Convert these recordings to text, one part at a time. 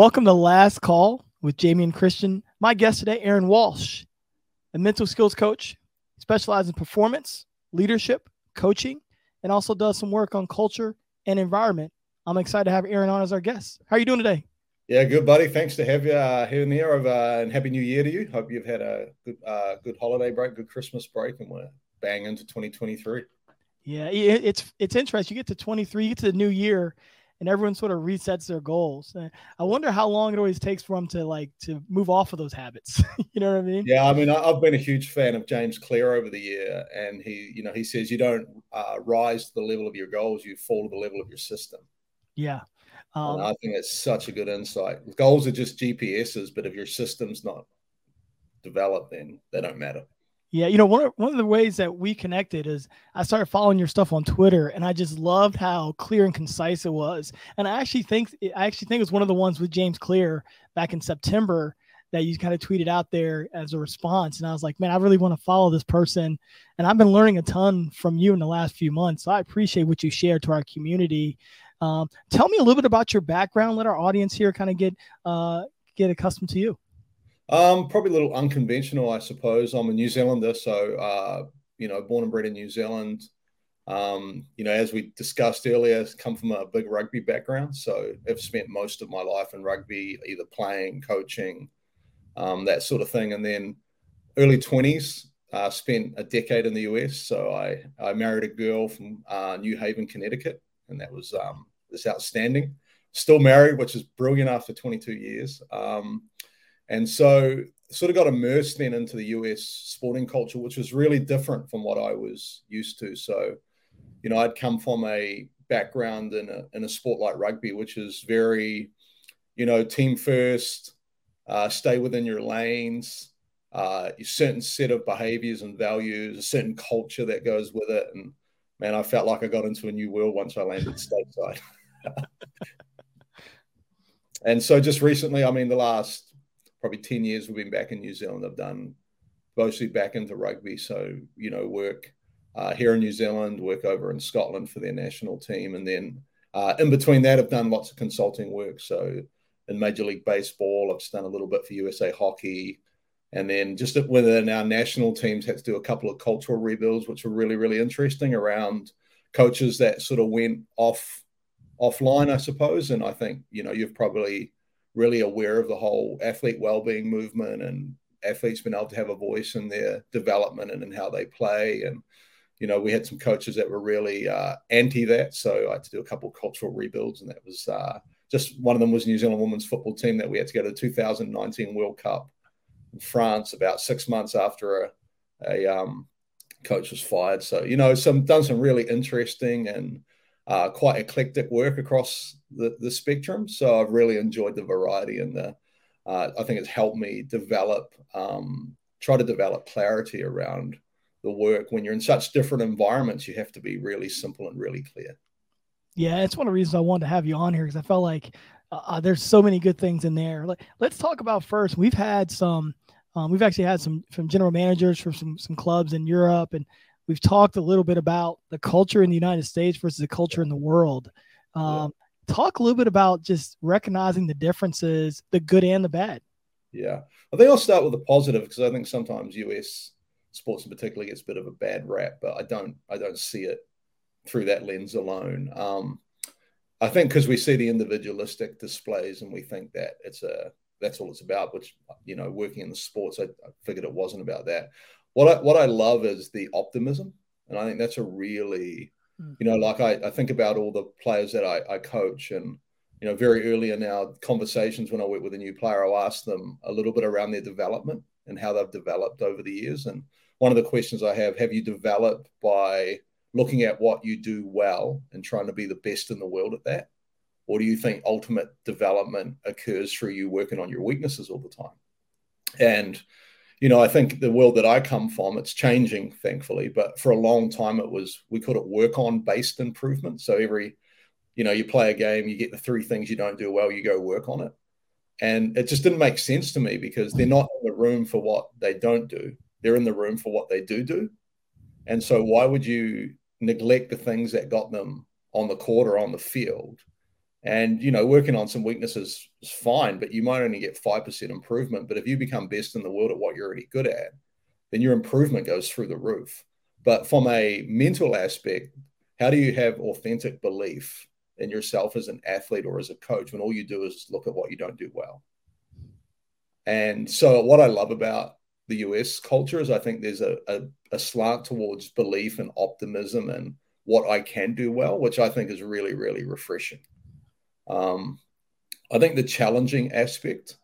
Welcome to Last Call with Jamion Christian. My guest today, Aaron Walsh, a mental skills coach, specializes in performance, leadership, coaching, and also does some work on culture and environment. I'm excited to have Aaron on as our guest. How are you doing today? Yeah, good, buddy. Thanks to have you uh, here and there, uh, and happy New Year to you. Hope you've had a good, uh, good holiday break, good Christmas break, and we're bang into 2023. Yeah, it's it's interesting. You get to 23, you get to the new year, and everyone sort of resets their goals. I wonder how long it always takes for them to like to move off of those habits. you know what I mean? Yeah, I mean, I've been a huge fan of James Clear over the year, and he, you know, he says you don't uh, rise to the level of your goals, you fall to the level of your system. Yeah. Um, I think it's such a good insight. Goals are just GPSs, but if your system's not developed, then they don't matter. Yeah, you know, one of, one of the ways that we connected is I started following your stuff on Twitter, and I just loved how clear and concise it was. And I actually think I actually think it was one of the ones with James Clear back in September that you kind of tweeted out there as a response. And I was like, man, I really want to follow this person, and I've been learning a ton from you in the last few months. So I appreciate what you shared to our community. Um, tell me a little bit about your background. Let our audience here kind of get uh, get accustomed to you. Um, probably a little unconventional, I suppose. I'm a New Zealander, so uh, you know, born and bred in New Zealand. Um, you know, as we discussed earlier, come from a big rugby background, so I've spent most of my life in rugby, either playing, coaching, um, that sort of thing, and then early twenties. Uh, spent a decade in the US, so I, I married a girl from uh, New Haven, Connecticut, and that was um, this outstanding. Still married, which is brilliant after 22 years. Um, and so sort of got immersed then into the US sporting culture, which was really different from what I was used to. So, you know, I'd come from a background in a, in a sport like rugby, which is very, you know, team first, uh, stay within your lanes, uh, a certain set of behaviors and values, a certain culture that goes with it. And man, I felt like I got into a new world once I landed stateside. and so just recently, I mean, the last probably 10 years we've been back in New Zealand. I've done mostly back into rugby. So, you know, work uh, here in New Zealand, work over in Scotland for their national team. And then uh, in between that, I've done lots of consulting work. So in Major League Baseball, I've done a little bit for USA Hockey. And then just within our national teams, had to do a couple of cultural rebuilds, which were really, really interesting around coaches that sort of went off offline, I suppose. And I think, you know, you've probably really aware of the whole athlete well-being movement and athletes being able to have a voice in their development and in how they play. And you know we had some coaches that were really uh, anti that. So i had to do a couple of cultural rebuilds and that was uh, just one of them was new zealand women's football team that we had to go to the 2019 world cup in france about six months after a, a um, coach was fired. So you know some done some really interesting and uh, quite eclectic work across the, the spectrum. So I've really enjoyed the variety and the, uh, I think it's helped me develop, um, try to develop clarity around the work. When you're in such different environments, you have to be really simple and really clear. Yeah, it's one of the reasons I wanted to have you on here because I felt like uh, uh, there's so many good things in there. Like, let's talk about first. We've had some, um, we've actually had some from general managers from some some clubs in Europe, and we've talked a little bit about the culture in the United States versus the culture in the world. Um, yeah. Talk a little bit about just recognizing the differences, the good and the bad. Yeah, I think I'll start with the positive because I think sometimes US sports in particular gets a bit of a bad rap, but I don't I don't see it through that lens alone. Um, I think because we see the individualistic displays and we think that it's a that's all it's about. Which you know, working in the sports, I, I figured it wasn't about that what I what I love is the optimism, and I think that's a really, mm. you know, like I, I think about all the players that I, I coach, and you know, very early in our conversations when I work with a new player, I'll ask them a little bit around their development and how they've developed over the years. And one of the questions I have: Have you developed by looking at what you do well and trying to be the best in the world at that? Or do you think ultimate development occurs through you working on your weaknesses all the time? And you know, I think the world that I come from, it's changing, thankfully. But for a long time, it was we call it work on based improvement. So every, you know, you play a game, you get the three things you don't do well, you go work on it. And it just didn't make sense to me because they're not in the room for what they don't do. They're in the room for what they do do. And so why would you neglect the things that got them on the court or on the field And you know, working on some weaknesses is fine, but you might only get five percent improvement. But if you become best in the world at what you're already good at, then your improvement goes through the roof. But from a mental aspect, how do you have authentic belief in yourself as an athlete or as a coach when all you do is look at what you don't do well? And so, what I love about the US culture is I think there's a, a, a slant towards belief and optimism and what I can do well, which I think is really, really refreshing. Um, I think the challenging aspect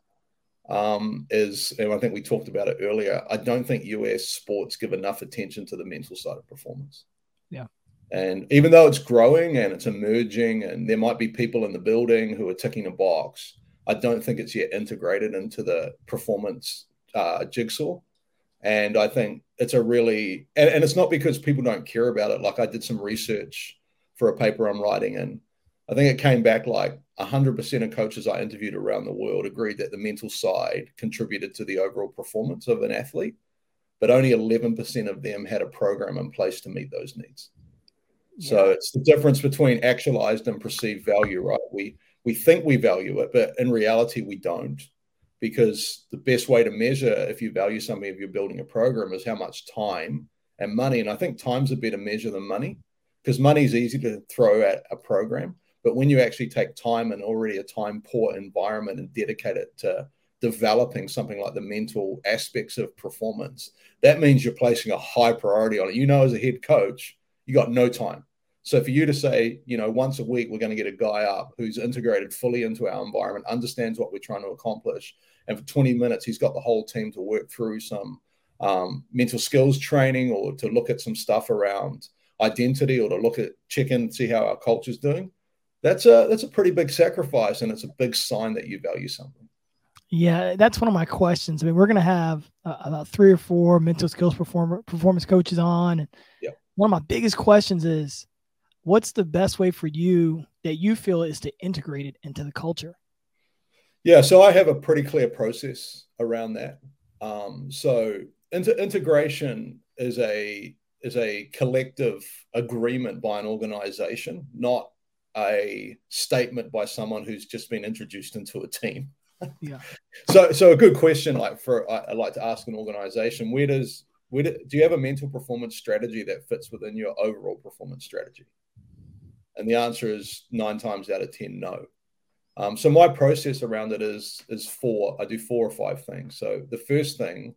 um, is, and I think we talked about it earlier. I don't think US sports give enough attention to the mental side of performance. Yeah. And even though it's growing and it's emerging, and there might be people in the building who are ticking a box, I don't think it's yet integrated into the performance uh, jigsaw. And I think it's a really, and, and it's not because people don't care about it. Like I did some research for a paper I'm writing, and I think it came back like 100% of coaches I interviewed around the world agreed that the mental side contributed to the overall performance of an athlete, but only 11% of them had a program in place to meet those needs. Yeah. So it's the difference between actualized and perceived value, right? We we think we value it, but in reality we don't. Because the best way to measure if you value something, if you're building a program, is how much time and money. And I think time's a better measure than money because money is easy to throw at a program but when you actually take time and already a time poor environment and dedicate it to developing something like the mental aspects of performance, that means you're placing a high priority on it. You know, as a head coach, you got no time. So for you to say, you know, once a week we're going to get a guy up who's integrated fully into our environment, understands what we're trying to accomplish, and for 20 minutes he's got the whole team to work through some um, mental skills training or to look at some stuff around identity or to look at check in see how our culture's doing that's a that's a pretty big sacrifice and it's a big sign that you value something. Yeah that's one of my questions. I mean we're going to have uh, about three or four mental skills performer, performance coaches on and yeah. one of my biggest questions is what's the best way for you that you feel is to integrate it into the culture? Yeah so i have a pretty clear process around that. Um, so inter- integration is a is a collective agreement by an organization not a statement by someone who's just been introduced into a team. Yeah. so, so a good question, like for I, would like to ask an organization, where does where do, do you have a mental performance strategy that fits within your overall performance strategy? And the answer is nine times out of ten, no. Um, so my process around it is is four. I do four or five things. So the first thing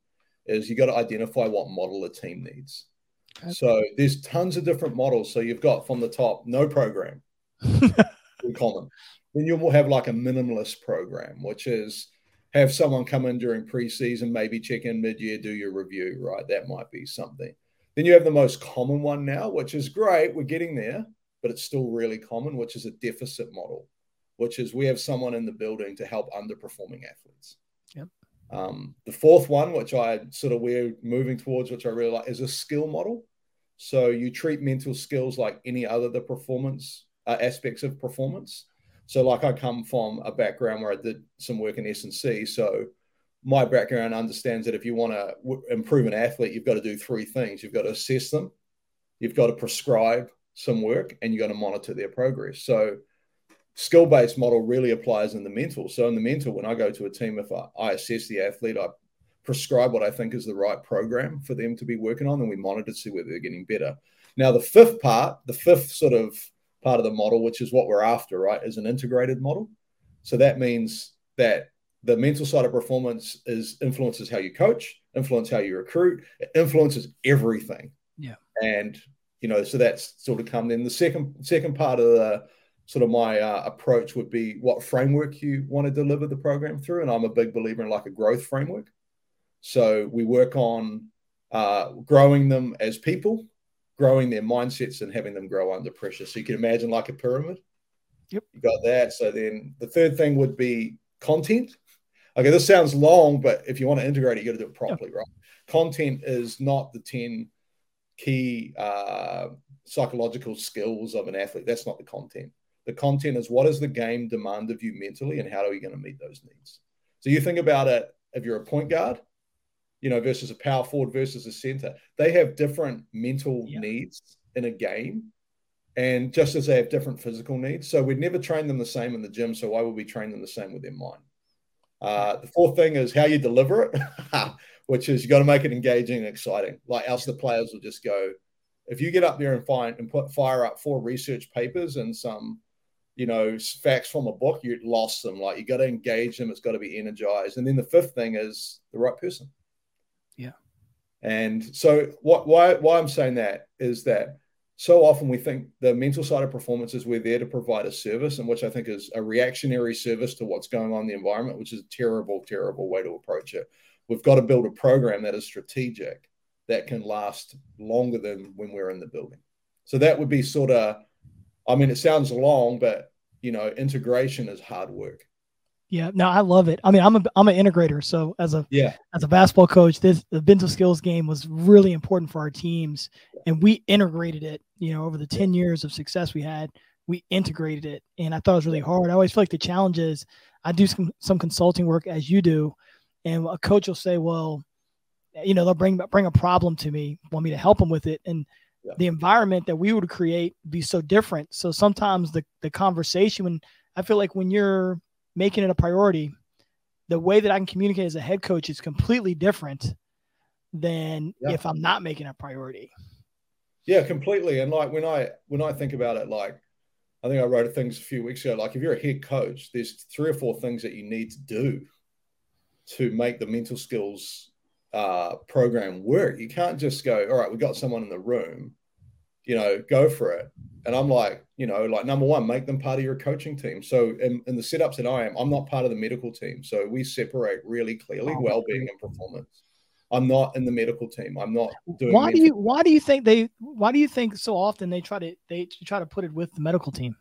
is you got to identify what model a team needs. Okay. So there's tons of different models. So you've got from the top, no program common. Then you'll have like a minimalist program, which is have someone come in during preseason, maybe check in mid year, do your review, right? That might be something. Then you have the most common one now, which is great. We're getting there, but it's still really common, which is a deficit model, which is we have someone in the building to help underperforming athletes. Yep. Um, the fourth one, which I sort of we're moving towards, which I really like, is a skill model. So you treat mental skills like any other the performance uh, aspects of performance. So, like, I come from a background where I did some work in S and C. So, my background understands that if you want to w- improve an athlete, you've got to do three things: you've got to assess them, you've got to prescribe some work, and you've got to monitor their progress. So, skill based model really applies in the mental. So, in the mental, when I go to a team, if I, I assess the athlete, I prescribe what I think is the right program for them to be working on, and we monitor to see whether they're getting better. Now, the fifth part, the fifth sort of part of the model, which is what we're after, right? Is an integrated model. So that means that the mental side of performance is influences how you coach, influence how you recruit, it influences everything. Yeah. And you know, so that's sort of come in. The second second part of the sort of my uh, approach would be what framework you want to deliver the program through, and I'm a big believer in like a growth framework. So we work on uh, growing them as people, growing their mindsets and having them grow under pressure. So you can imagine like a pyramid. Yep. You got that. So then the third thing would be content. Okay, this sounds long, but if you want to integrate it, you got to do it properly, yep. right? Content is not the 10 key uh, psychological skills of an athlete. That's not the content. The content is what does the game demand of you mentally and how are you going to meet those needs? So you think about it if you're a point guard, you know, versus a power forward versus a center. They have different mental yeah. needs in a game. And just as they have different physical needs, so we'd never train them the same in the gym. So why would we train them the same with their mind? Uh, the fourth thing is how you deliver it, which is you got to make it engaging and exciting. Like else the players will just go. If you get up there and find and put fire up four research papers and some, you know, facts from a book, you lost them. Like you got to engage them. It's got to be energized. And then the fifth thing is the right person. And so what why why I'm saying that is that so often we think the mental side of performance is we're there to provide a service, and which I think is a reactionary service to what's going on in the environment, which is a terrible, terrible way to approach it. We've got to build a program that is strategic that can last longer than when we're in the building. So that would be sort of, I mean, it sounds long, but you know, integration is hard work. Yeah, no, I love it. I mean, I'm a I'm an integrator, so as a yeah as a basketball coach, this the mental skills game was really important for our teams, and we integrated it. You know, over the ten years of success we had, we integrated it, and I thought it was really hard. I always feel like the challenge is I do some some consulting work as you do, and a coach will say, well, you know, they'll bring bring a problem to me, want me to help them with it, and yeah. the environment that we would create be so different. So sometimes the the conversation when I feel like when you're making it a priority, the way that I can communicate as a head coach is completely different than yeah. if I'm not making a priority. Yeah, completely. And like when I when I think about it, like I think I wrote things a few weeks ago. Like if you're a head coach, there's three or four things that you need to do to make the mental skills uh, program work. You can't just go, all right, we got someone in the room, you know, go for it. And I'm like, you know, like number one, make them part of your coaching team. So in, in the setups that I am, I'm not part of the medical team. So we separate really clearly oh, well-being and performance. I'm not in the medical team. I'm not doing. Why do you Why do you think they? Why do you think so often they try to they try to put it with the medical team?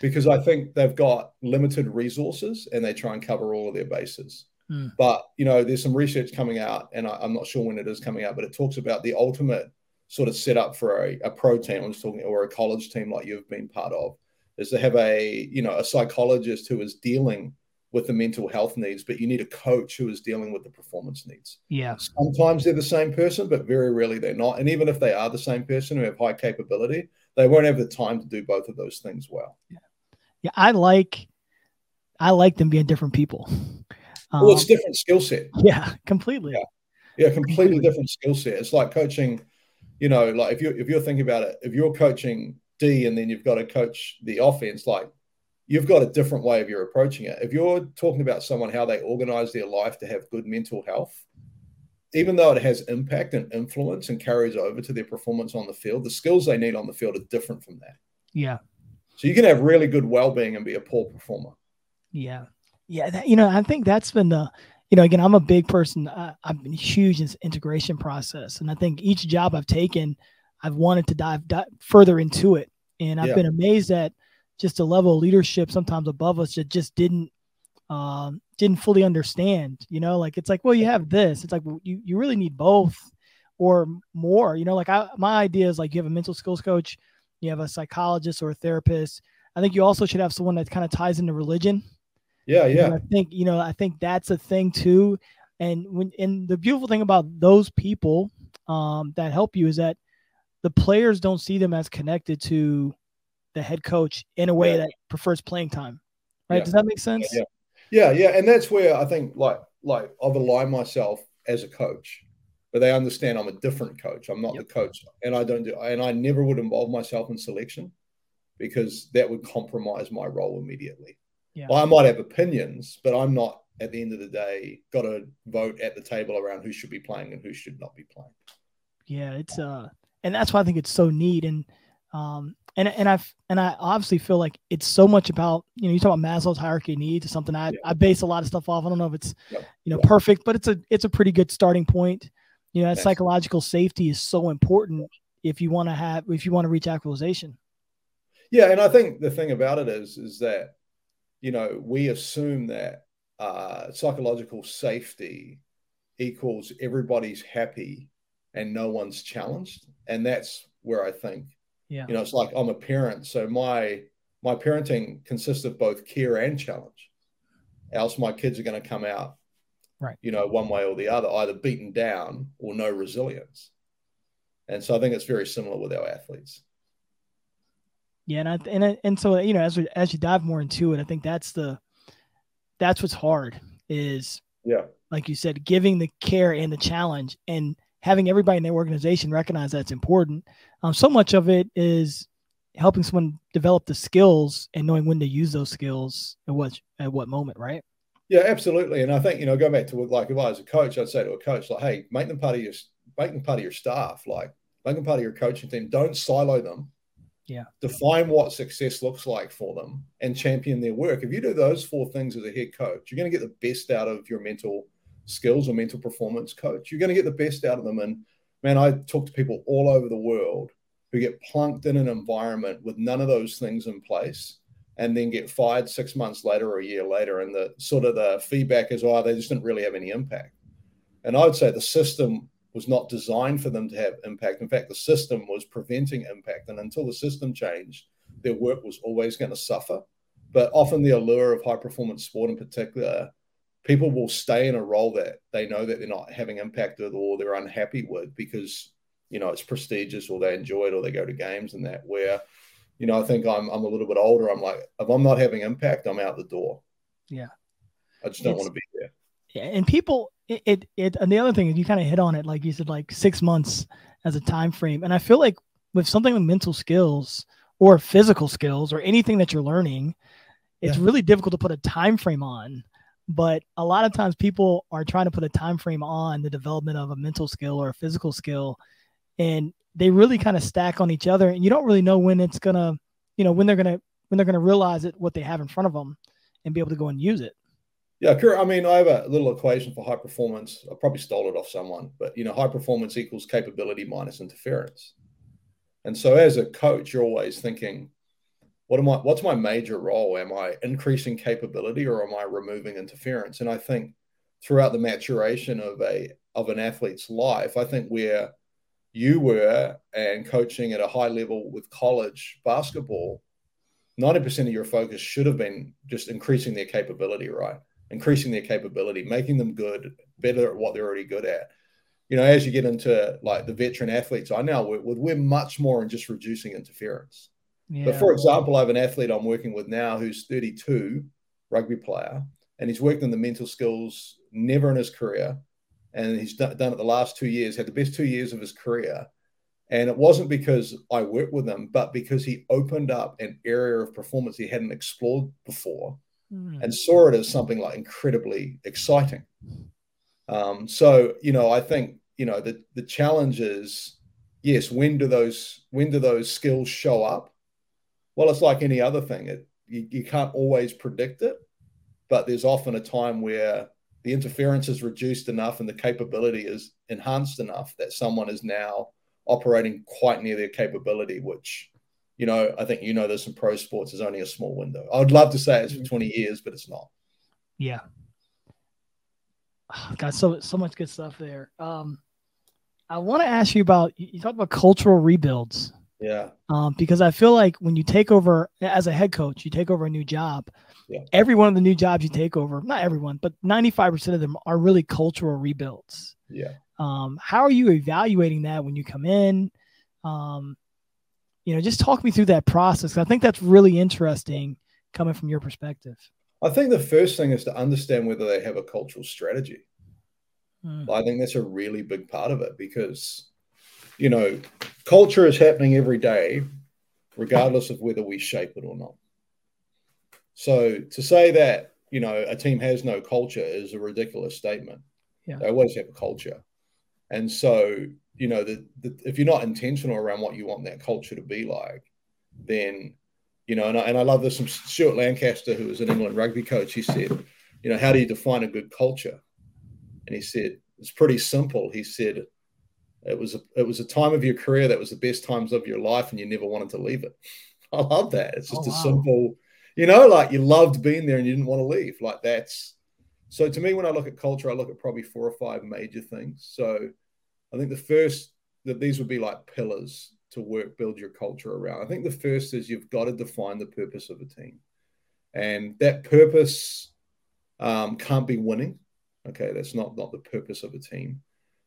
Because I think they've got limited resources and they try and cover all of their bases. Hmm. But you know, there's some research coming out, and I, I'm not sure when it is coming out, but it talks about the ultimate sort of set up for a, a pro team, I'm just talking, or a college team like you've been part of, is to have a, you know, a psychologist who is dealing with the mental health needs, but you need a coach who is dealing with the performance needs. Yeah. Sometimes they're the same person, but very rarely they're not. And even if they are the same person who have high capability, they won't have the time to do both of those things well. Yeah. Yeah. I like I like them being different people. Um, well, it's different skill set. Yeah, completely. Yeah. Yeah, completely different skill set. It's like coaching you know, like if you're if you're thinking about it, if you're coaching D and then you've got to coach the offense, like you've got a different way of you're approaching it. If you're talking about someone how they organize their life to have good mental health, even though it has impact and influence and carries over to their performance on the field, the skills they need on the field are different from that. Yeah. So you can have really good well-being and be a poor performer. Yeah. Yeah, that, you know, I think that's been the you know, again, I'm a big person. I, have been huge in this integration process, and I think each job I've taken, I've wanted to dive, dive further into it, and I've yeah. been amazed at just the level of leadership sometimes above us that just didn't um, didn't fully understand. You know, like it's like, well, you have this. It's like well, you you really need both or more. You know, like I, my idea is like you have a mental skills coach, you have a psychologist or a therapist. I think you also should have someone that kind of ties into religion yeah, yeah. And I think you know, I think that's a thing too. And when and the beautiful thing about those people um, that help you is that the players don't see them as connected to the head coach in a way yeah. that prefers playing time. Right? Yeah. Does that make sense? Yeah. yeah, yeah, and that's where I think like like I've aligned myself as a coach, but they understand I'm a different coach. I'm not yep. the coach, and I don't do, and I never would involve myself in selection because that would compromise my role immediately. Yeah. I might have opinions, but I'm not at the end of the day got to vote at the table around who should be playing and who should not be playing. Yeah, it's uh, and that's why I think it's so neat and um, and and I and I obviously feel like it's so much about you know you talk about Maslow's hierarchy of needs. Something I, yeah. I base a lot of stuff off. I don't know if it's yeah. you know yeah. perfect, but it's a it's a pretty good starting point. You know, that psychological safety is so important if you want to have if you want to reach actualization. Yeah, and I think the thing about it is is that you know, we assume that uh, psychological safety equals everybody's happy and no one's challenged. And that's where I think, yeah. you know, it's like I'm a parent. So my, my parenting consists of both care and challenge. Else my kids are going to come out, right? You know, one way or the other, either beaten down or no resilience. And so I think it's very similar with our athletes. Yeah, and I, and and so you know, as we, as you dive more into it, I think that's the that's what's hard is yeah, like you said, giving the care and the challenge, and having everybody in the organization recognize that's important. Um, so much of it is helping someone develop the skills and knowing when to use those skills at what at what moment, right? Yeah, absolutely. And I think you know, going back to like if I was a coach, I'd say to a coach like, "Hey, make them part of your make them part of your staff. Like, make them part of your coaching team. Don't silo them. Yeah. Define what success looks like for them and champion their work. If you do those four things as a head coach, you're going to get the best out of your mental skills or mental performance coach. You're going to get the best out of them. And man, I talk to people all over the world who get plunked in an environment with none of those things in place and then get fired six months later or a year later. And the sort of the feedback is, oh, they just didn't really have any impact. And I would say the system was not designed for them to have impact. In fact, the system was preventing impact. And until the system changed, their work was always going to suffer. But often the allure of high performance sport in particular, people will stay in a role that they know that they're not having impact with or they're unhappy with because, you know, it's prestigious or they enjoy it or they go to games and that where, you know, I think I'm I'm a little bit older. I'm like, if I'm not having impact, I'm out the door. Yeah. I just don't it's, want to be there. Yeah. And people it, it, it and the other thing is you kind of hit on it like you said like six months as a time frame. And i feel like with something like mental skills or physical skills or anything that you're learning it's yeah. really difficult to put a time frame on. But a lot of times people are trying to put a time frame on the development of a mental skill or a physical skill and they really kind of stack on each other and you don't really know when it's gonna you know when they're gonna when they're gonna realize it what they have in front of them and be able to go and use it yeah, I mean, I have a little equation for high performance. I probably stole it off someone, but you know, high performance equals capability minus interference. And so, as a coach, you're always thinking, what am I? What's my major role? Am I increasing capability or am I removing interference? And I think throughout the maturation of a of an athlete's life, I think where you were and coaching at a high level with college basketball, 90% of your focus should have been just increasing their capability, right? Increasing their capability, making them good, better at what they're already good at. You know, as you get into like the veteran athletes I now work with, we're much more in just reducing interference. Yeah. But for example, I have an athlete I'm working with now who's 32, rugby player, and he's worked on the mental skills never in his career. And he's done, done it the last two years, had the best two years of his career. And it wasn't because I worked with him, but because he opened up an area of performance he hadn't explored before mm. and saw it as something like incredibly exciting. Um, so you know, I think you know the the challenge is yes, when do those when do those skills show up? Well, it's like any other thing. It you, you can't always predict it, but there's often a time where the interference is reduced enough and the capability is enhanced enough that someone is now operating quite near their capability, which you know, I think you know this in pro sports is only a small window. I would love to say it's for 20 years, but it's not. Yeah. got so so much good stuff there. Um, I want to ask you about you talked about cultural rebuilds. Yeah. Um, because I feel like when you take over as a head coach, you take over a new job. Yeah. Every one of the new jobs you take over, not everyone, but 95% of them are really cultural rebuilds. Yeah. Um, how are you evaluating that when you come in? Um, you know, just talk me through that process. I think that's really interesting coming from your perspective. I think the first thing is to understand whether they have a cultural strategy. Mm. I think that's a really big part of it because, you know, culture is happening every day, regardless of whether we shape it or not. So to say that, you know, a team has no culture is a ridiculous statement. Yeah. They always have a culture. And so you know, the, the, if you're not intentional around what you want that culture to be like, then, you know, and I, and I love this from Stuart Lancaster, who was an England rugby coach. He said, you know, how do you define a good culture? And he said, it's pretty simple. He said, it was a, it was a time of your career that was the best times of your life, and you never wanted to leave it. I love that. It's just oh, wow. a simple, you know, like you loved being there and you didn't want to leave. Like that's so to me, when I look at culture, I look at probably four or five major things. So I think the first that these would be like pillars to work build your culture around. I think the first is you've got to define the purpose of a team, and that purpose um, can't be winning. Okay, that's not not the purpose of a team.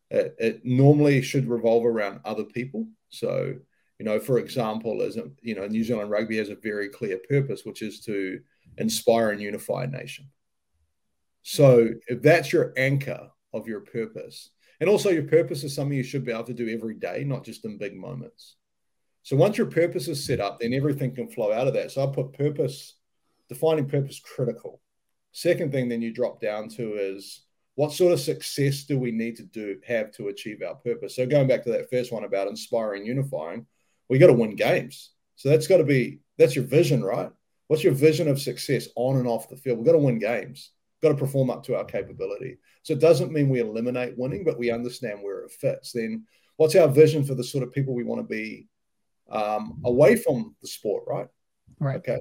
It, it normally should revolve around other people. So You know, for example, as you know, New Zealand rugby has a very clear purpose, which is to inspire and unify a nation. So if that's your anchor of your purpose, and also your purpose is something you should be able to do every day, not just in big moments. So once your purpose is set up, then everything can flow out of that. So I put purpose, defining purpose critical. Second thing then you drop down to is what sort of success do we need to do have to achieve our purpose? So going back to that first one about inspiring, unifying, we got to win games. So that's got to be that's your vision, right? What's your vision of success on and off the field? We've got to win games, got to perform up to our capability. So it doesn't mean we eliminate winning, but we understand where it fits. Then what's our vision for the sort of people we want to be um, away from the sport, right? Right. Okay.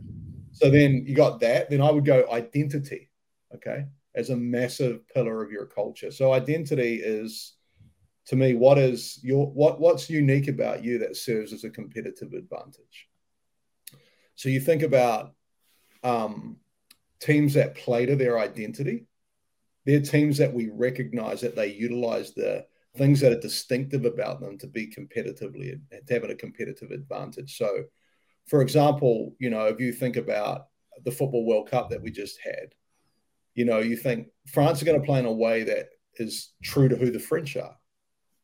So then you got that. Then I would go identity, okay, as a massive pillar of your culture. So identity is to me what is your what what's unique about you that serves as a competitive advantage so you think about um, teams that play to their identity they're teams that we recognize that they utilize the things that are distinctive about them to be competitively to having a competitive advantage so for example you know if you think about the football world cup that we just had you know you think france are going to play in a way that is true to who the french are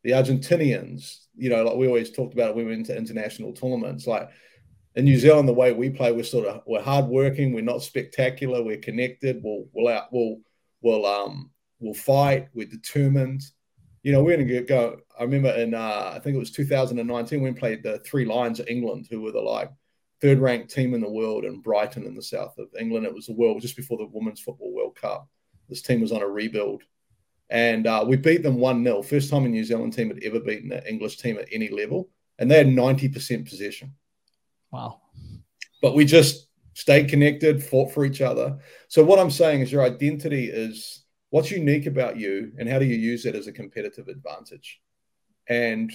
the Argentinians, you know, like we always talked about when we went to international tournaments. Like in New Zealand, the way we play, we're sort of we're hardworking, we're not spectacular, we're connected, we'll we'll out we'll we'll um we'll fight, we're determined. You know, we're gonna go. I remember in uh, I think it was 2019 when we played the Three Lions of England, who were the like third ranked team in the world in Brighton in the south of England. It was the world just before the Women's Football World Cup. This team was on a rebuild and uh, we beat them 1 0. First time a New Zealand team had ever beaten an English team at any level. And they had 90% possession. Wow. But we just stayed connected, fought for each other. So, what I'm saying is your identity is what's unique about you and how do you use it as a competitive advantage? And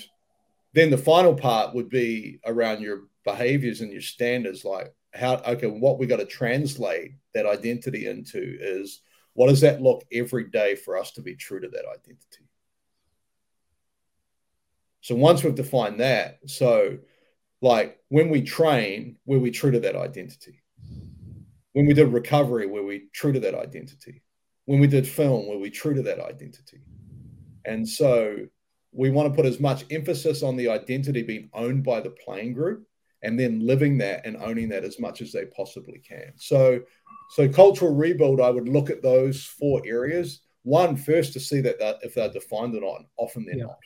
then the final part would be around your behaviors and your standards like how okay what we got to translate that identity into is what does that look every day for us to be true to that identity? So once we've defined that, so like when we train, were we true to that identity? When we did recovery, were we true to that identity? When we did film, were we true to that identity? And so we want to put as much emphasis on the identity being owned by the playing group and then living that and owning that as much as they possibly can. So so cultural rebuild, I would look at those four areas. One, first to see that, if they're defined or not. Often they're yeah. not.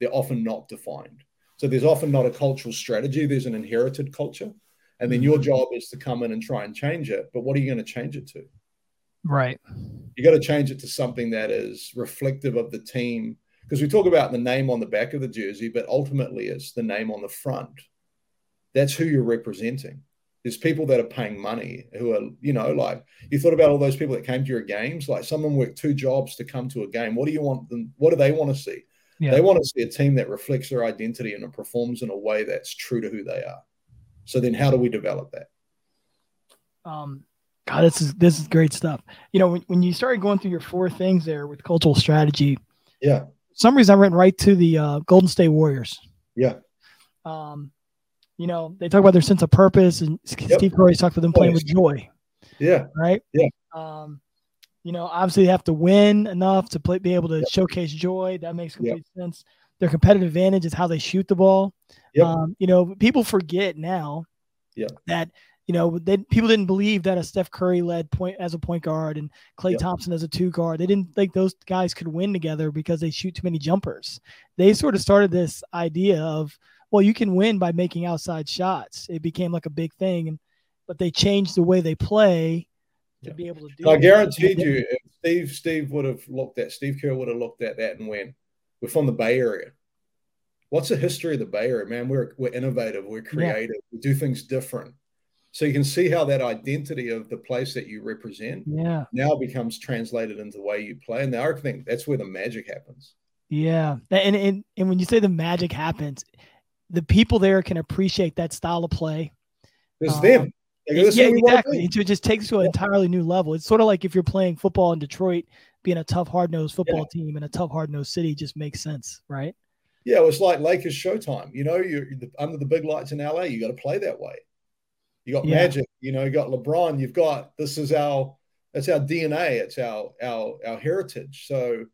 They're often not defined. So there's often not a cultural strategy. There's an inherited culture, and then your mm. job is to come in and try and change it. But what are you going to change it to? Right. You got to change it to something that is reflective of the team. Because we talk about the name on the back of the jersey, but ultimately it's the name on the front. That's who you're representing. There's people that are paying money who are, you know, like you thought about all those people that came to your games. Like someone worked two jobs to come to a game. What do you want them? What do they want to see? Yeah. They want to see a team that reflects their identity and performs in a way that's true to who they are. So then, how do we develop that? Um, God, this is this is great stuff. You know, when, when you started going through your four things there with cultural strategy, yeah, some reason I went right to the uh, Golden State Warriors. Yeah. Um, you know, they talk about their sense of purpose, and yep. Steve Curry's talked about them playing with joy. Yeah. Right. Yeah. Um, you know, obviously they have to win enough to play, be able to yep. showcase joy. That makes complete yep. sense. Their competitive advantage is how they shoot the ball. Yep. Um, you know, people forget now yeah. that you know they people didn't believe that a Steph Curry led point as a point guard and Klay yep. Thompson as a two guard. They didn't think those guys could win together because they shoot too many jumpers. They sort of started this idea of well, you can win by making outside shots. It became like a big thing, and but they changed the way they play to yeah. be able to do. I guaranteed you, if Steve Steve would have looked at Steve Kerr would have looked at that and went, "We're from the Bay Area. What's the history of the Bay Area, man? We're we're innovative, we're creative, yeah. we do things different." So you can see how that identity of the place that you represent yeah. now becomes translated into the way you play. And I think that's where the magic happens. Yeah. And, and and when you say the magic happens, the people there can appreciate that style of play. It's um, them. Yeah, exactly. It just takes to an entirely new level. It's sort of like if you're playing football in Detroit, being a tough, hard nosed football yeah. team in a tough, hard nosed city just makes sense, right? Yeah, it was like Lakers Showtime. You know, you're under the big lights in LA. You got to play that way. You got yeah. Magic. You know, you got LeBron. You've got this is our that's our DNA. It's our our our heritage. So,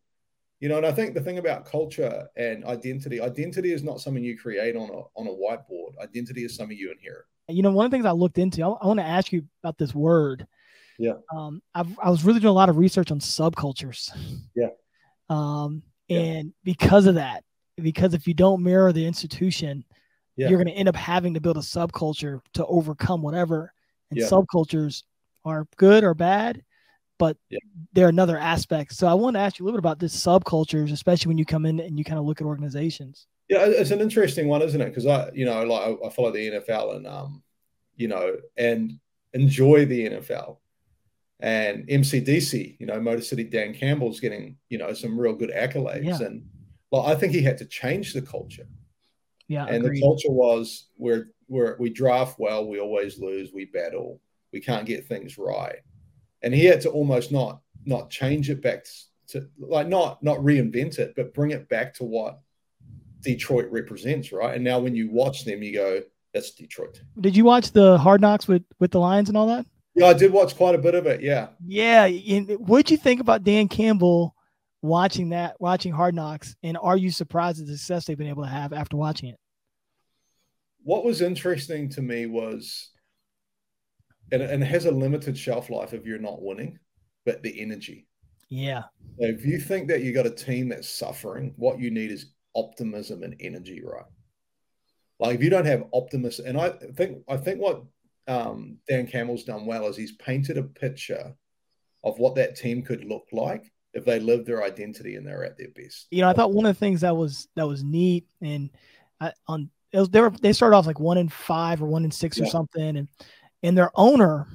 you know, and I think the thing about culture and identity, identity is not something you create on a on a whiteboard. Identity is something you inherit. You know, one of the things I looked into, I, I want to ask you about this word. Yeah. Um, I've, I was really doing a lot of research on subcultures. Yeah. Um, and yeah. because of that, because if you don't mirror the institution, yeah. you're going to end up having to build a subculture to overcome whatever. And yeah. subcultures are good or bad, but yeah. they're another aspect. So I want to ask you a little bit about this subcultures, especially when you come in and you kind of look at organizations. Yeah, it's an interesting one, isn't it? Because I, you know, like I follow the NFL and, um, you know, and enjoy the NFL and MCDC, you know, Motor City Dan Campbell's getting, you know, some real good accolades. Yeah. And well, I think he had to change the culture. Yeah. And agreed. the culture was where where we draft well, we always lose, we battle, we can't get things right. And he had to almost not not change it back to like not not reinvent it, but bring it back to what Detroit represents, right? And now when you watch them, you go, that's Detroit. Did you watch the hard knocks with with the Lions and all that? Yeah, I did watch quite a bit of it. Yeah. Yeah. What'd you think about Dan Campbell watching that, watching Hard Knocks, and are you surprised at the success they've been able to have after watching it? What was interesting to me was, and, and it has a limited shelf life if you're not winning, but the energy. Yeah. So if you think that you got a team that's suffering, what you need is optimism and energy, right? Like if you don't have optimism, and I think I think what um, Dan Campbell's done well is he's painted a picture of what that team could look like if they live their identity and they're at their best. You know, I thought one of the things that was that was neat and I, on it was, they were they started off like one in five or one in six yeah. or something, and and their owner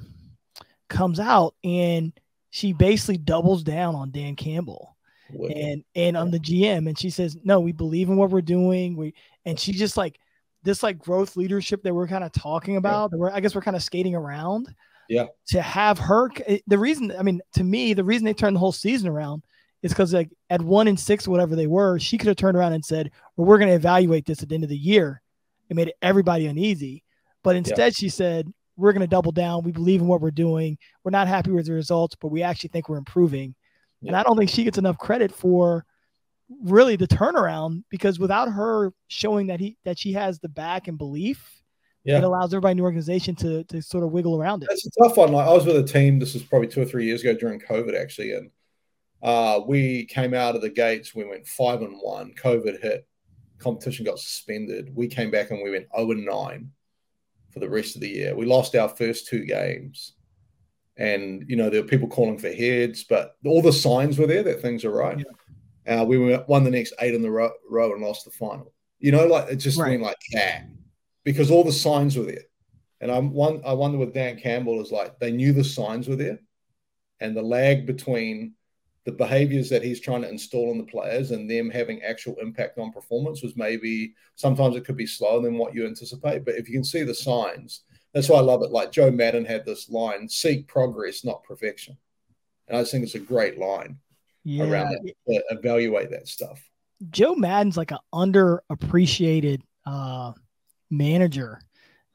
comes out and she basically doubles down on Dan Campbell. And and on the GM, and she says, "No, we believe in what we're doing." We and she just like this like growth leadership that we're kind of talking about. Yeah. I guess we're kind of skating around yeah. To have her, the reason, I mean, to me, the reason they turned the whole season around is because like at one and six, whatever they were, she could have turned around and said, "Well, we're going to evaluate this at the end of the year." It made everybody uneasy, but instead yeah. she said, "We're going to double down. We believe in what we're doing. We're not happy with the results, but we actually think we're improving." Yeah. And I don't think she gets enough credit for really the turnaround because without her showing that he that she has the back and belief yeah. it allows everybody in the organization to to sort of wiggle around it. It's a tough one. Like I was with a team. This was probably two or three years ago during COVID, actually, and uh, we came out of the gates. We went five and one. COVID hit. Competition got suspended. We came back and we went zero oh and nine for the rest of the year. We lost our first two games, and you know there were people calling for heads, but all the signs were there that things are right. Yeah. Uh, we won the next eight in the row, row and lost the final. You know, like it just right. went like that because all the signs were there. And I'm one I wonder with Dan Campbell is like they knew the signs were there and the lag between the behaviors that he's trying to install in the players and them having actual impact on performance was maybe sometimes it could be slower than what you anticipate. But if you can see the signs, that's why I love it. Like Joe Maddon had this line seek progress, not perfection. And I just think it's a great line yeah. around that to evaluate that stuff. Joe Maddon's like an underappreciated uh manager.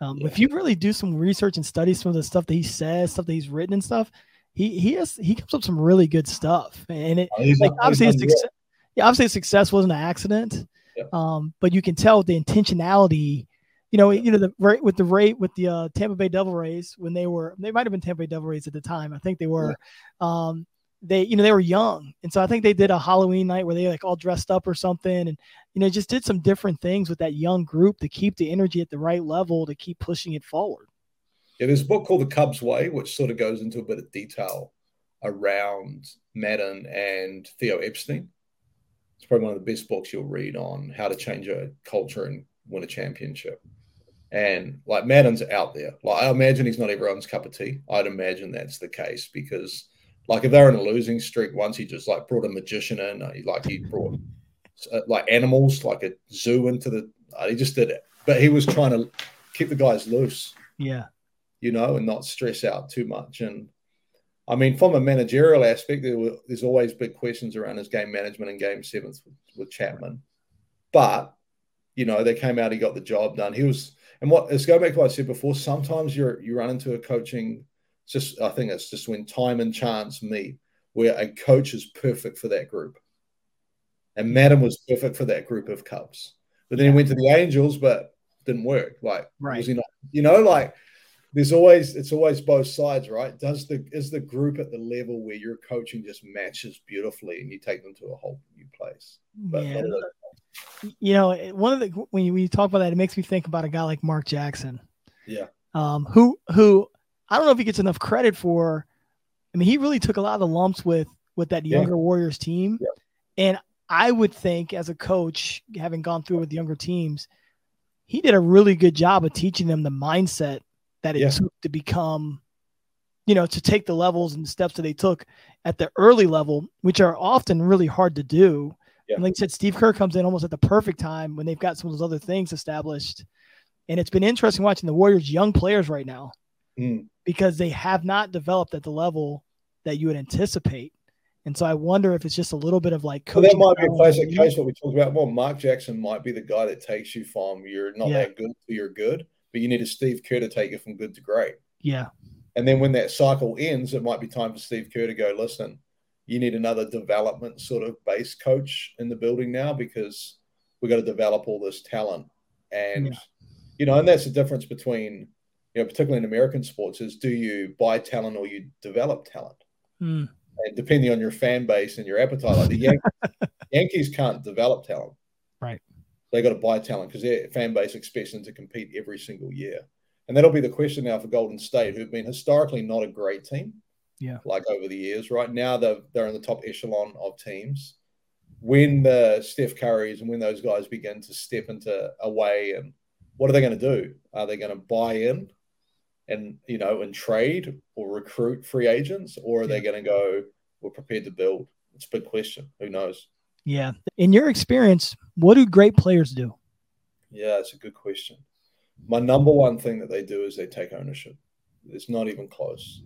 Um, yeah. If you really do some research and study some of the stuff that he says, stuff that he's written and stuff, he he has he comes up some really good stuff. And it oh, like, obviously his success, yeah, obviously his success wasn't an accident. Yeah. Um, but you can tell the intentionality. You know, yeah. you know the rate with the rate with the uh, Tampa Bay Devil Rays when they were they might have been Tampa Bay Devil Rays at the time. I think they were. Um, they you know they were young and so i think they did a halloween night where they like all dressed up or something and you know just did some different things with that young group to keep the energy at the right level to keep pushing it forward yeah there's a book called the cubs way which sort of goes into a bit of detail around Maddon and theo epstein. It's probably one of the best books you'll read on how to change a culture and win a championship. And like Maddon's out there. Like i imagine he's not everyone's cup of tea. I'd imagine that's the case because like if they're in a losing streak, once he just like brought a magician in, uh, like he brought uh, like animals, like a zoo into the. Uh, he just did it, but he was trying to keep the guys loose. Yeah, you know, and not stress out too much. And I mean, from a managerial aspect, there were, there's always big questions around his game management and game seventh with, with Chapman. but you know, they came out, he got the job done. He was, and what let's go back to what I said before. Sometimes you're you run into a coaching, just I think it's just when time and chance meet, where a coach is perfect for that group. And Maddon was perfect for that group of Cubs. But then he went to the Angels, but didn't work. Like, right. was he not? You know, like there's always it's always both sides, right? Does the is the group at the level where your coaching just matches beautifully and you take them to a whole new place? But yeah. You know, one of the when you, when you talk about that, it makes me think about a guy like Mark Jackson. Yeah. Um, who who I don't know if he gets enough credit for. I mean, he really took a lot of the lumps with with that younger yeah. Warriors team, yeah. and I would think as a coach, having gone through with younger teams, he did a really good job of teaching them the mindset that it yeah. took to become, you know, to take the levels and the steps that they took at the early level, which are often really hard to do. Yeah. And like I said, Steve Kerr comes in almost at the perfect time when they've got some of those other things established. And it's been interesting watching the Warriors' young players right now mm. because they have not developed at the level that you would anticipate. And so I wonder if it's just a little bit of like coaching. Well, that might be a classic case what we talked about. Well, Mark Jackson might be the guy that takes you from you're not yeah. that good to you're good but you need a Steve Kerr to take you from good to great. Yeah. And then when that cycle ends, it might be time for Steve Kerr to go, listen, you need another development sort of base coach in the building now because we've got to develop all this talent. And, yeah. you know, and that's the difference between, you know, particularly in American sports is do you buy talent or you develop talent? Mm. And depending on your fan base and your appetite, like the Yankees, Yankees can't develop talent. Right they got to buy talent because their fan base expects them to compete every single year. And that'll be the question now for Golden State, who've been historically not a great team. Yeah. Like over the years. Right now, they're, they're in the top echelon of teams. When the Steph Currys and when those guys begin to step into a way, and what are they going to do? Are they going to buy in and, you know, and trade or recruit free agents? Or are yeah. they going to go, we're prepared to build? It's a big question. Who knows? Yeah. In your experience, what do great players do? Yeah, it's a good question. My number one thing that they do is they take ownership. It's not even close.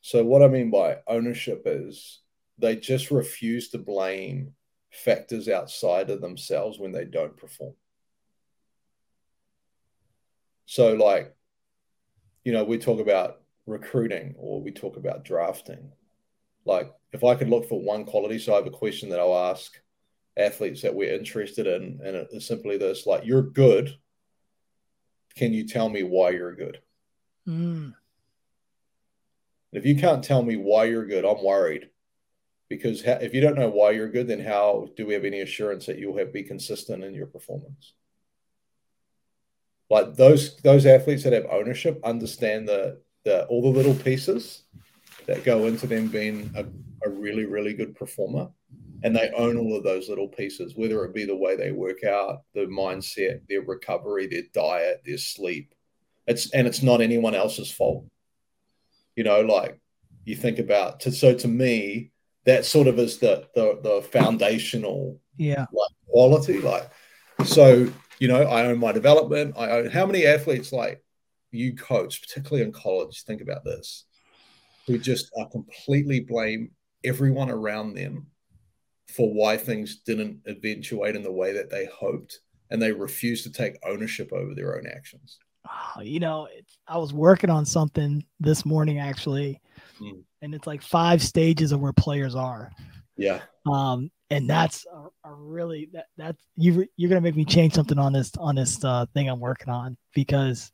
So, what I mean by ownership is they just refuse to blame factors outside of themselves when they don't perform. So, like, you know, we talk about recruiting or we talk about drafting. Like, if I could look for one quality, so I have a question that I'll ask athletes that we're interested in, and it's simply this: like, you're good. Can you tell me why you're good? Mm. If you can't tell me why you're good, I'm worried because if you don't know why you're good, then how do we have any assurance that you'll have be consistent in your performance? Like those those athletes that have ownership understand the the all the little pieces that go into them being a, a really really good performer and they own all of those little pieces, whether it be the way they work out, the mindset, their recovery, their diet, their sleep. It's and it's not anyone else's fault. You know, like you think about. To, so to me, that sort of is the the, the foundational yeah like quality. Like so, you know, I own my development. I own how many athletes like you coach, particularly in college. Think about this, who just are completely blame everyone around them for why things didn't eventuate in the way that they hoped, and they refused to take ownership over their own actions. Oh, you know, I was working on something this morning actually, mm. and it's like five stages of where players are. Yeah. Um, and that's a, a really that that's you you're gonna make me change something on this on this uh, thing I'm working on because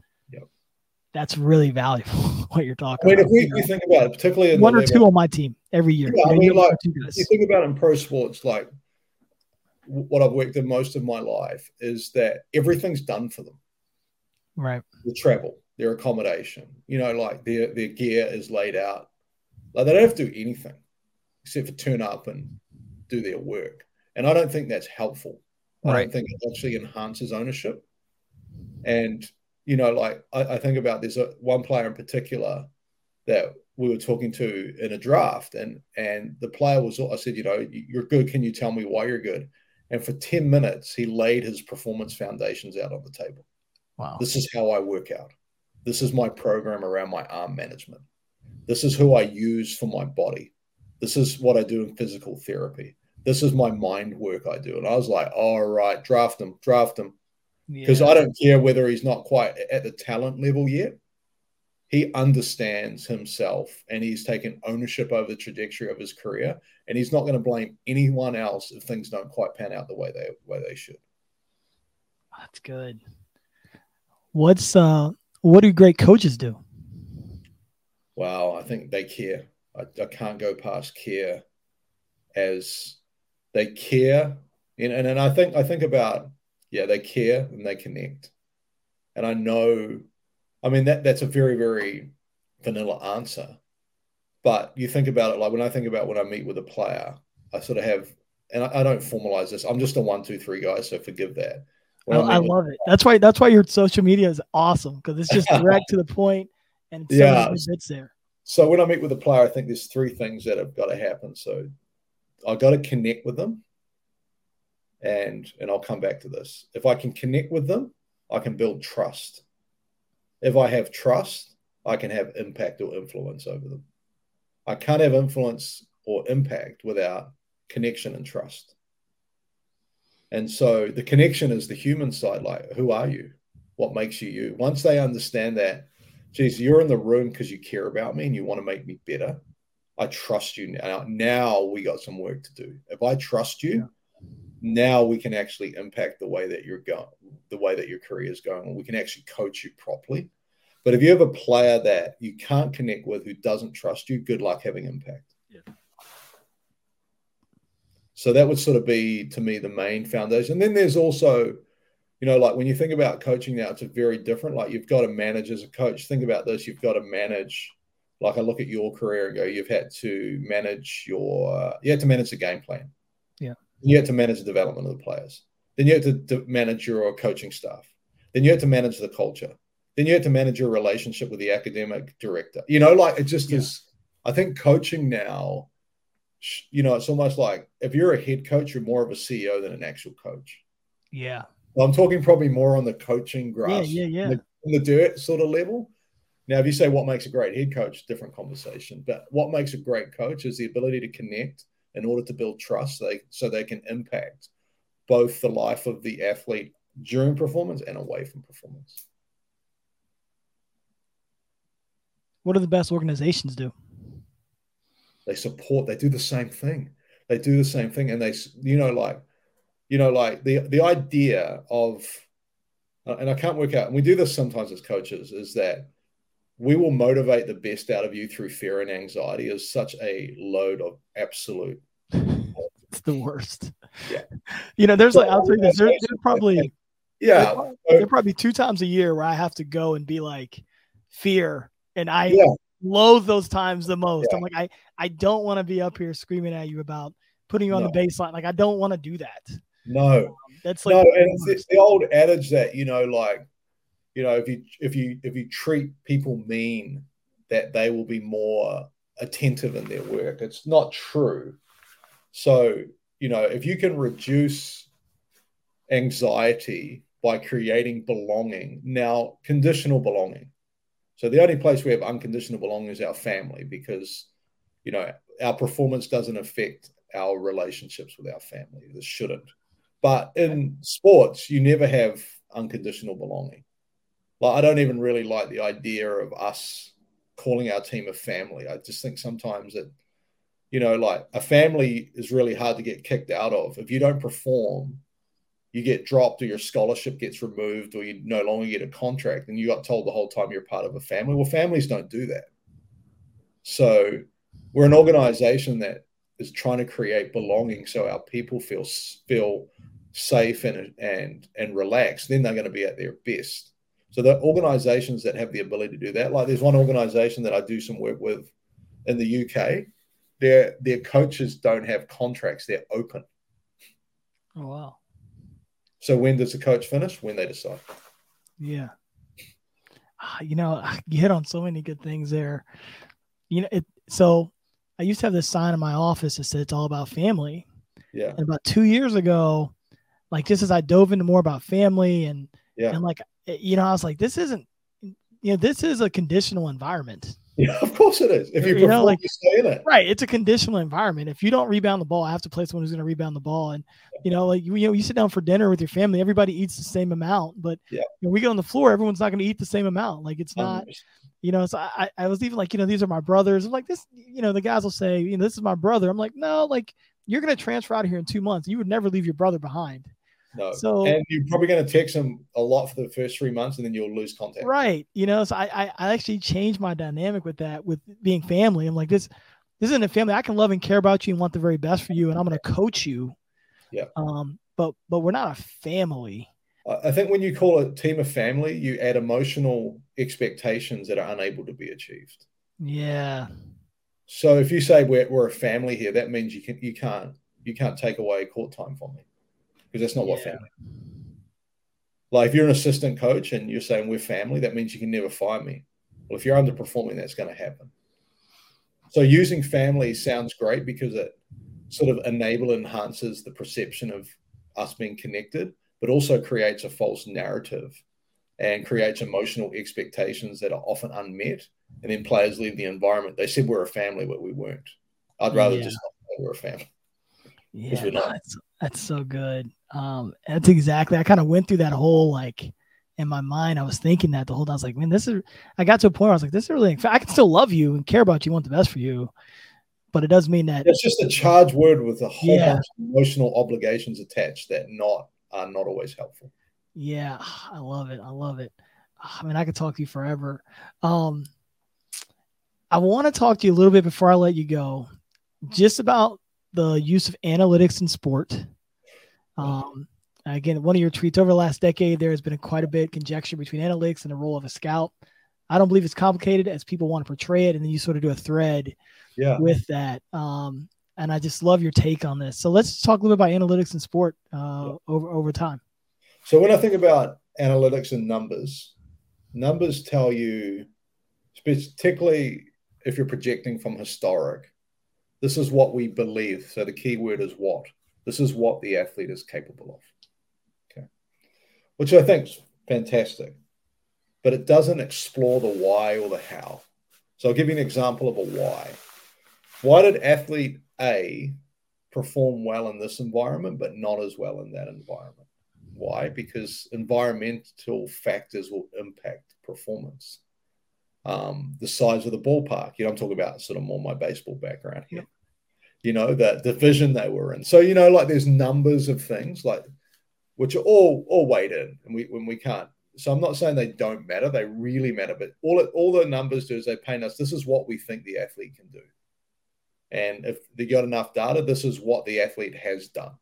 that's really valuable what you're talking I mean, about. if we, think about it, particularly one or two on my team every year. Yeah, I mean, like, you think about in pro sports, like what I've worked in most of my life is that everything's done for them. Right. The travel, their accommodation, you know, like their their gear is laid out. Like they don't have to do anything except for turn up and do their work. And I don't think that's helpful. I don't think it actually enhances ownership. And you know, like I, I think about this uh, one player in particular that we were talking to in a draft, and and the player was. I said, you know, you're good. Can you tell me why you're good? And for ten minutes, he laid his performance foundations out on the table. Wow. This is how I work out. This is my program around my arm management. This is who I use for my body. This is what I do in physical therapy. This is my mind work I do. And I was like, all right, draft him, draft him. Because yeah. I don't care whether he's not quite at the talent level yet. He understands himself and he's taken ownership over the trajectory of his career. And he's not going to blame anyone else if things don't quite pan out the way they way they should. That's good. What's uh what do great coaches do? Well, I think they care. I, I can't go past care as they care. And, and, and I think I think about yeah, they care and they connect. And I know, I mean that that's a very, very vanilla answer. But you think about it like when I think about when I meet with a player, I sort of have and I, I don't formalize this. I'm just a one, two, three guy, so forgive that. I, I, love it. That's why that's why your social media is awesome because it's just direct to the point and yeah, bits there. So when I meet with a player, I think there's three things that have got to happen. So I've got to connect with them, and and I'll come back to this. If I can connect with them, I can build trust. If I have trust, I can have impact or influence over them. I can't have influence or impact without connection and trust. And so the connection is the human side like, who are you? What makes you you? Once they understand that, geez, you're in the room because you care about me and you want to make me better. I trust you now. Now we got some work to do. If I trust you, yeah. Now we can actually impact the way that you're going, the way that your career is going. We can actually coach you properly. But if you have a player that you can't connect with who doesn't trust you, good luck having impact. So that would sort of be to me the main foundation. And then there's also, you know, like when you think about coaching now, it's a very different. Like you've got to manage as a coach. Think about this: you've got to manage. Like I look at your career and go, you've had to manage your, uh, you had to manage the game plan. Yeah. You have to manage the development of the players. Then you have to, to manage your coaching staff. Then you have to manage the culture. Then you have to manage your relationship with the academic director. You know, like it just yeah. is. I think coaching now you know, it's almost like if you're a head coach, you're more of a CEO than an actual coach. Yeah. Well, I'm talking probably more on the coaching grass, yeah, yeah, yeah. The, the dirt sort of level. Now, if you say what makes a great head coach, different conversation. But what makes a great coach is the ability to connect in order to build trust, so they, so they can impact both the life of the athlete during performance and away from performance. What do the best organizations do? They support. They do the same thing. They do the same thing, and they, you know, like, you know, like the the idea of, uh, and I can't work out. And we do this sometimes as coaches. Is that we will motivate the best out of you through fear and anxiety is such a load of absolute. it's the worst. Yeah. You know, there's like I'll tell you this. There's, probably yeah, there's probably two times a year where I have to go and be like fear, and I yeah loathe those times the most. Yeah. I'm like, I, I don't want to be up here screaming at you about putting you on no. the baseline. Like, I don't want to do that. No, um, that's like no, it's, the old adage that you know, like, you know, if you if you if you treat people mean, that they will be more attentive in their work. It's not true. So you know, if you can reduce anxiety by creating belonging, now conditional belonging so the only place we have unconditional belonging is our family because, you know, our performance doesn't affect our relationships with our family. This shouldn't. But in sports, you never have unconditional belonging. Like I don't even really like the idea of us calling our team a family. I just think sometimes that, you know, like a family is really hard to get kicked out of. If you don't perform, you get dropped or your scholarship gets removed or you no longer get a contract and you got told the whole time you're part of a family. Well, families don't do that. So we're an organization that is trying to create belonging so our people feel feel safe and and and relaxed. Then they're going to be at their best. So the organizations that have the ability to do that, like there's one organization that I do some work with in the UK, their their coaches don't have contracts, they're open. Oh wow. So when does the coach finish? When they decide. Yeah. Ah, you know, you hit on so many good things there. You know, it, so I used to have this sign in my office that said it's all about family. Yeah. And about two years ago, like just as I dove into more about family and yeah, and like you know, I was like, this isn't you know, this is a conditional environment. Yeah, of course it is. If you, you know, like you stay in it, right? It's a conditional environment. If you don't rebound the ball, I have to play someone who's going to rebound the ball. And you know, like you, you know, you sit down for dinner with your family, everybody eats the same amount, but yeah. when we get on the floor, everyone's not going to eat the same amount. Like it's not, you know. So I, I was even like, you know, these are my brothers. I'm like this, you know, the guys will say, you know, this is my brother. I'm like, no, like you're going to transfer out of here in two months. You would never leave your brother behind. No. So and you're probably going to text him a lot for the first three months, and then you'll lose contact. Right. You know, so I, I I actually changed my dynamic with that with being family. I'm like this. This isn't a family. I can love and care about you and want the very best for you, and I'm going to coach you. Yeah. Um. But but we're not a family. I think when you call a team a family, you add emotional expectations that are unable to be achieved. Yeah. So if you say we're, we're a family here, that means you can you can't you can't take away court time from me because that's not yeah. what family. Like if you're an assistant coach and you're saying we're family, that means you can never fire me. Well, if you're underperforming, that's going to happen. So using family sounds great because it sort of enable enhances the perception of us being connected, but also creates a false narrative and creates emotional expectations that are often unmet. And then players leave the environment. They said we're a family, but we weren't. I'd rather yeah. just say we're a family. Yeah, that's so good. Um, that's exactly. I kind of went through that whole like in my mind. I was thinking that the whole time. I was like, man, this is. I got to a point where I was like, this is really. I can still love you and care about you, want the best for you, but it does mean that it's just a charged word with a whole yeah. bunch of emotional obligations attached that not are not always helpful. Yeah, I love it. I love it. I mean, I could talk to you forever. Um, I want to talk to you a little bit before I let you go, just about the use of analytics in sport. Um, again, one of your tweets over the last decade, there has been a quite a bit conjecture between analytics and the role of a scout. I don't believe it's complicated as people want to portray it, and then you sort of do a thread yeah. with that. Um, and I just love your take on this. So let's talk a little bit about analytics and sport uh, yeah. over over time. So when I think about analytics and numbers, numbers tell you, particularly if you're projecting from historic, this is what we believe. So the key word is what. This is what the athlete is capable of. Okay. Which I think is fantastic. But it doesn't explore the why or the how. So I'll give you an example of a why. Why did athlete A perform well in this environment, but not as well in that environment? Why? Because environmental factors will impact performance. Um, the size of the ballpark. You know, I'm talking about sort of more my baseball background here you know, the division they were in. So, you know, like there's numbers of things like which are all all weighed in and we when we can't. So I'm not saying they don't matter, they really matter, but all it, all the numbers do is they paint us this is what we think the athlete can do. And if they got enough data, this is what the athlete has done.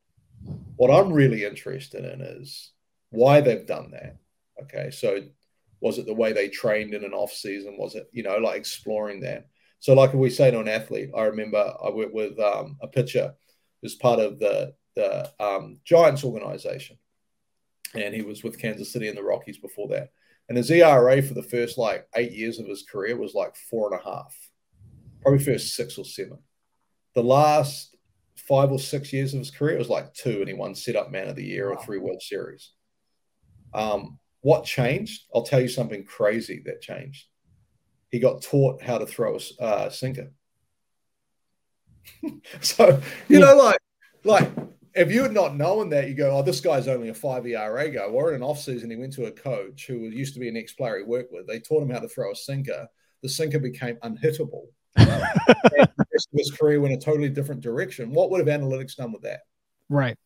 What I'm really interested in is why they've done that. Okay. So was it the way they trained in an off season? Was it, you know, like exploring that? So, like we say to an athlete, I remember I worked with um, a pitcher who's part of the the um, Giants organization, and he was with Kansas City and the Rockies before that. And his ERA for the first like eight years of his career was like four and a half, probably first six or seven. The last five or six years of his career was like two, and he won Setup Man of the Year or three World Series. Um, what changed? I'll tell you something crazy that changed he got taught how to throw a uh, sinker. so you know, like like if you had not known that, you go, "Oh, this guy's only a five ERA guy." Or in an off season, he went to a coach who used to be an ex player he worked with. They taught him how to throw a sinker. The sinker became unhittable. the rest of his career went a totally different direction. What would have analytics done with that? Right.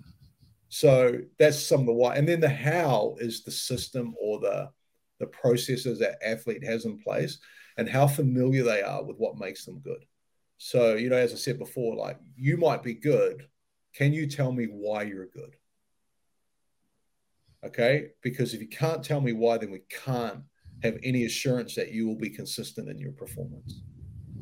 So that's some of the why, and then the how is the system or the the processes that athlete has in place and how familiar they are with what makes them good. So, you know, as I said before, like you might be good. Can you tell me why you're good? Okay. Because if you can't tell me why, then we can't have any assurance that you will be consistent in your performance.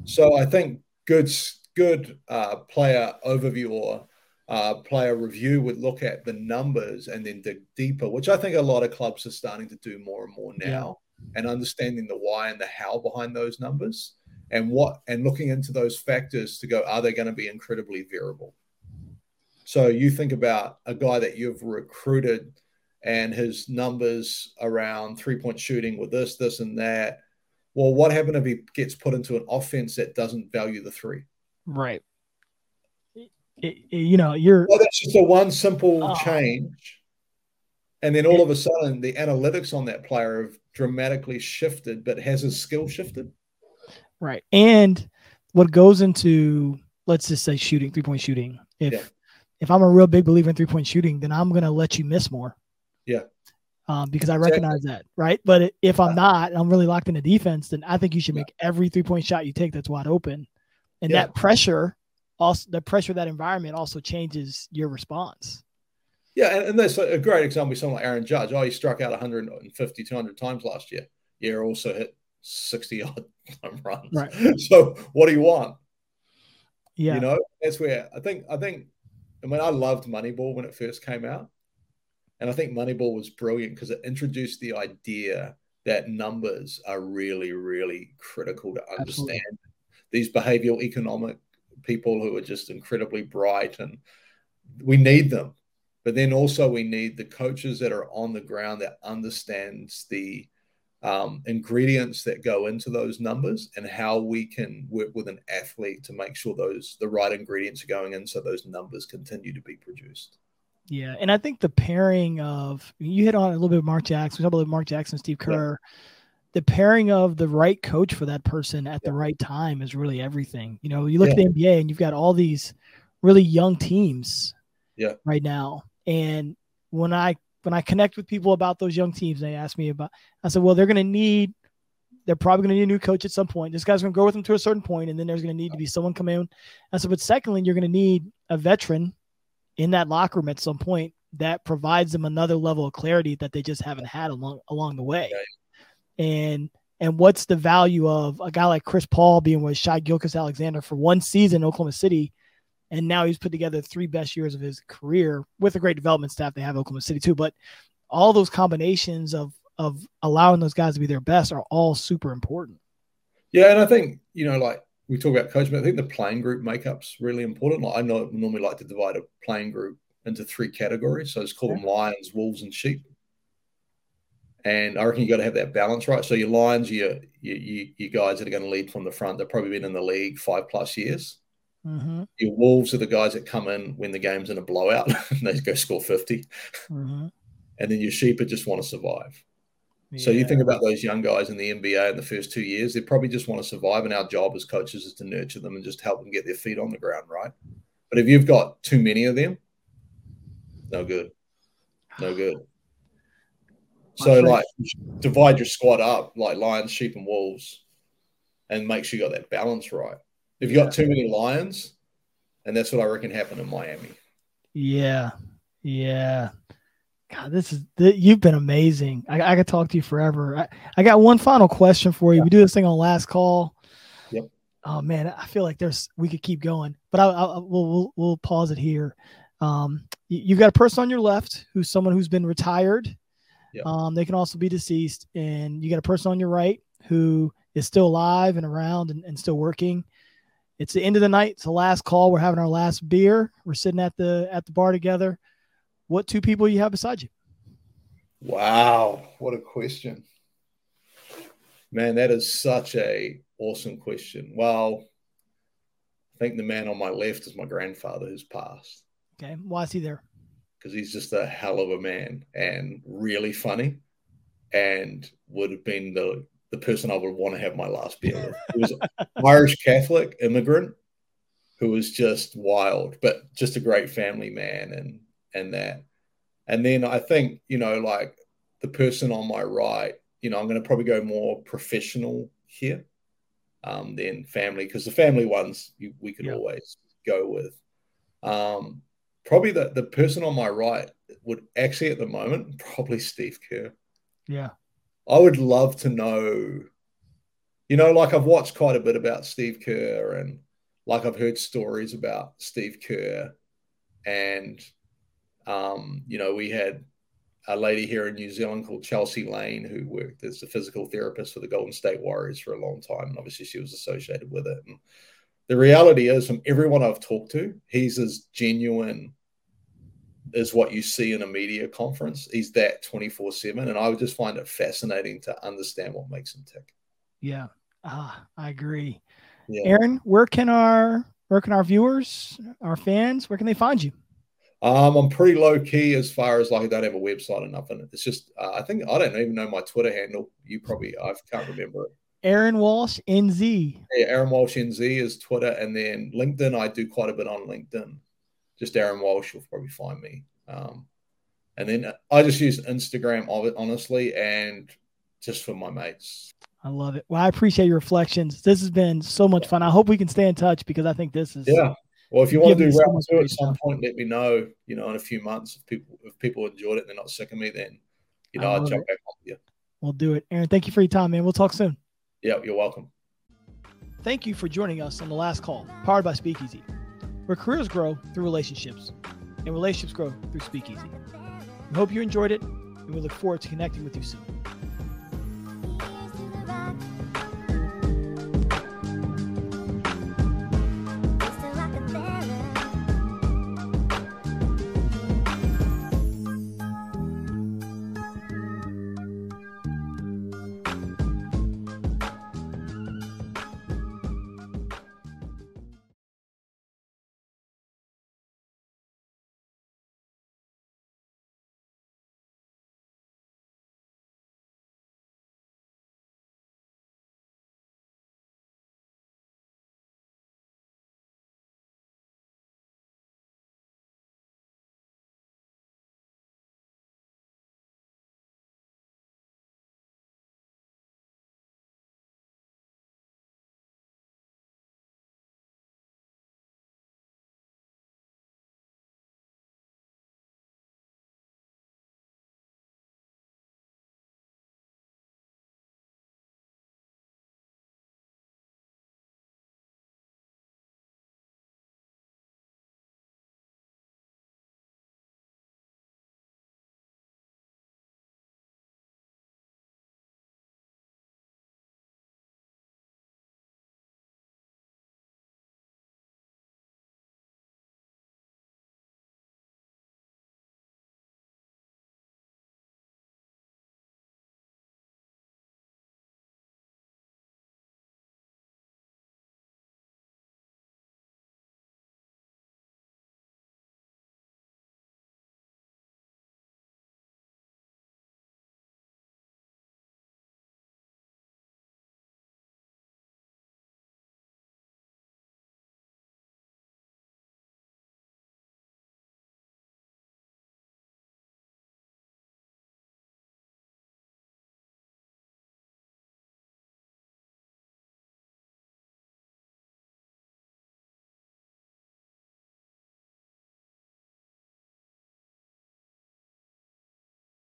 So I think good, good uh, player overview or uh, player review would look at the numbers and then dig deeper, which I think a lot of clubs are starting to do more and more now and understanding the why and the how behind those numbers and what and looking into those factors to go are they going to be incredibly variable so you think about a guy that you've recruited and his numbers around three point shooting with this this and that Well, what happens if he gets put into an offense that doesn't value the three? Right. It, you know, you're. Well, that's just a one simple oh. change. And then all of a sudden, the analytics on that player have dramatically shifted, but has his skill shifted? Right. And what goes into, let's just say, shooting, three point shooting. If yeah. if I'm a real big believer in three point shooting, then I'm going to let you miss more. Yeah um, because I recognize that, right? But if I'm not, I'm really locked into defense, then I think you should make every three point shot you take that's wide open, and yeah. that pressure, also the pressure of that environment also changes your response. Yeah, and, and that's a great example. Someone like Aaron Judge. Oh, he struck out 150, 200 times last year. Yeah, also hit 60 odd home runs. Right. So what do you want? Yeah, you know, that's where I think I think. I mean, I loved Moneyball when it first came out. And I think Moneyball was brilliant because it introduced the idea that numbers are really, really critical to understand. Absolutely. These behavioral economic people who are just incredibly bright and we need them. But then also we need the coaches that are on the ground that understands the um, ingredients that go into those numbers and how we can work with an athlete to make sure those the right ingredients are going in so those numbers continue to be produced. Yeah, and I think the pairing of you hit on a little bit of Mark Jackson, we talked about Mark Jackson, Steve Kerr. Yeah. The pairing of the right coach for that person at yeah. the right time is really everything. You know, you look yeah. at the NBA and you've got all these really young teams yeah. right now. And when I when I connect with people about those young teams, they ask me about I said, well, they're gonna need they're probably going to need a new coach at some point. This guy's going to go with them to a certain point, and then there's going to need to be someone come in. And so, but secondly, you're going to need a veteran in that locker room at some point that provides them another level of clarity that they just haven't had along along the way. And and what's the value of a guy like Chris Paul being with Shai Gilgeous-Alexander for one season in Oklahoma City, and now he's put together three best years of his career with a great development staff they have Oklahoma City too. But all those combinations of of allowing those guys to be their best are all super important. Yeah, and I think you know, like we talk about coaching, I think the playing group makeup's really important. Like I know, normally like to divide a playing group into three categories. So it's call them lions, wolves, and sheep. And I reckon you got to have that balance right. So your lions, your you, you, guys that are going to lead from the front, they've probably been in the league five plus years. Mm-hmm. Your wolves are the guys that come in when the game's in a blowout and they go score 50. Mm-hmm. And then your sheep are just want to survive. So you think about those young guys in the NBA in the first two years, they probably just want to survive. And our job as coaches is to nurture them and just help them get their feet on the ground, right? But if you've got too many of them, no good. No good. So like divide your squad up like lions, sheep, and wolves, and make sure you got that balance right. If you got too many lions, and that's what I reckon happened in Miami. Yeah. Yeah. God, this is you've been amazing. I, I could talk to you forever. I, I got one final question for you. Yeah. We do this thing on last call. Yep. Oh man, I feel like there's we could keep going, but I, I we'll, we'll we'll pause it here. Um, you, have got a person on your left who's someone who's been retired. Yep. Um, they can also be deceased, and you got a person on your right who is still alive and around and, and still working. It's the end of the night. It's the last call. We're having our last beer. We're sitting at the at the bar together what two people you have beside you? Wow, what a question. Man, that is such a awesome question. Well, I think the man on my left is my grandfather who's passed. Okay. Why is he there? Because he's just a hell of a man and really funny and would have been the, the person I would want to have my last beer with. He was Irish Catholic immigrant who was just wild, but just a great family man and and that. And then I think, you know, like the person on my right, you know, I'm going to probably go more professional here um, than family because the family ones you, we can yeah. always go with. Um, probably the, the person on my right would actually at the moment, probably Steve Kerr. Yeah. I would love to know, you know, like I've watched quite a bit about Steve Kerr and like I've heard stories about Steve Kerr and um, you know, we had a lady here in New Zealand called Chelsea Lane who worked as a physical therapist for the Golden State Warriors for a long time. And obviously, she was associated with it. And the reality is, from everyone I've talked to, he's as genuine as what you see in a media conference. He's that 24 7. And I would just find it fascinating to understand what makes him tick. Yeah. Ah, I agree. Yeah. Aaron, where can our where can our viewers, our fans, where can they find you? Um, I'm pretty low key as far as like I don't have a website or nothing. It's just uh, I think I don't even know my Twitter handle. You probably I can't remember it. Aaron Walsh NZ. Yeah, Aaron Walsh NZ is Twitter, and then LinkedIn. I do quite a bit on LinkedIn. Just Aaron Walsh, you'll probably find me. Um, and then I just use Instagram of it honestly, and just for my mates. I love it. Well, I appreciate your reflections. This has been so much fun. I hope we can stay in touch because I think this is yeah. Well, if you want to do round two at some point, let me know. You know, in a few months, if people if people enjoyed it and they're not sick of me, then you know I'll jump it. back on with you. We'll do it, Aaron. Thank you for your time, man. We'll talk soon. Yeah, you're welcome. Thank you for joining us on the last call, powered by Speakeasy, where careers grow through relationships, and relationships grow through Speakeasy. We hope you enjoyed it, and we look forward to connecting with you soon.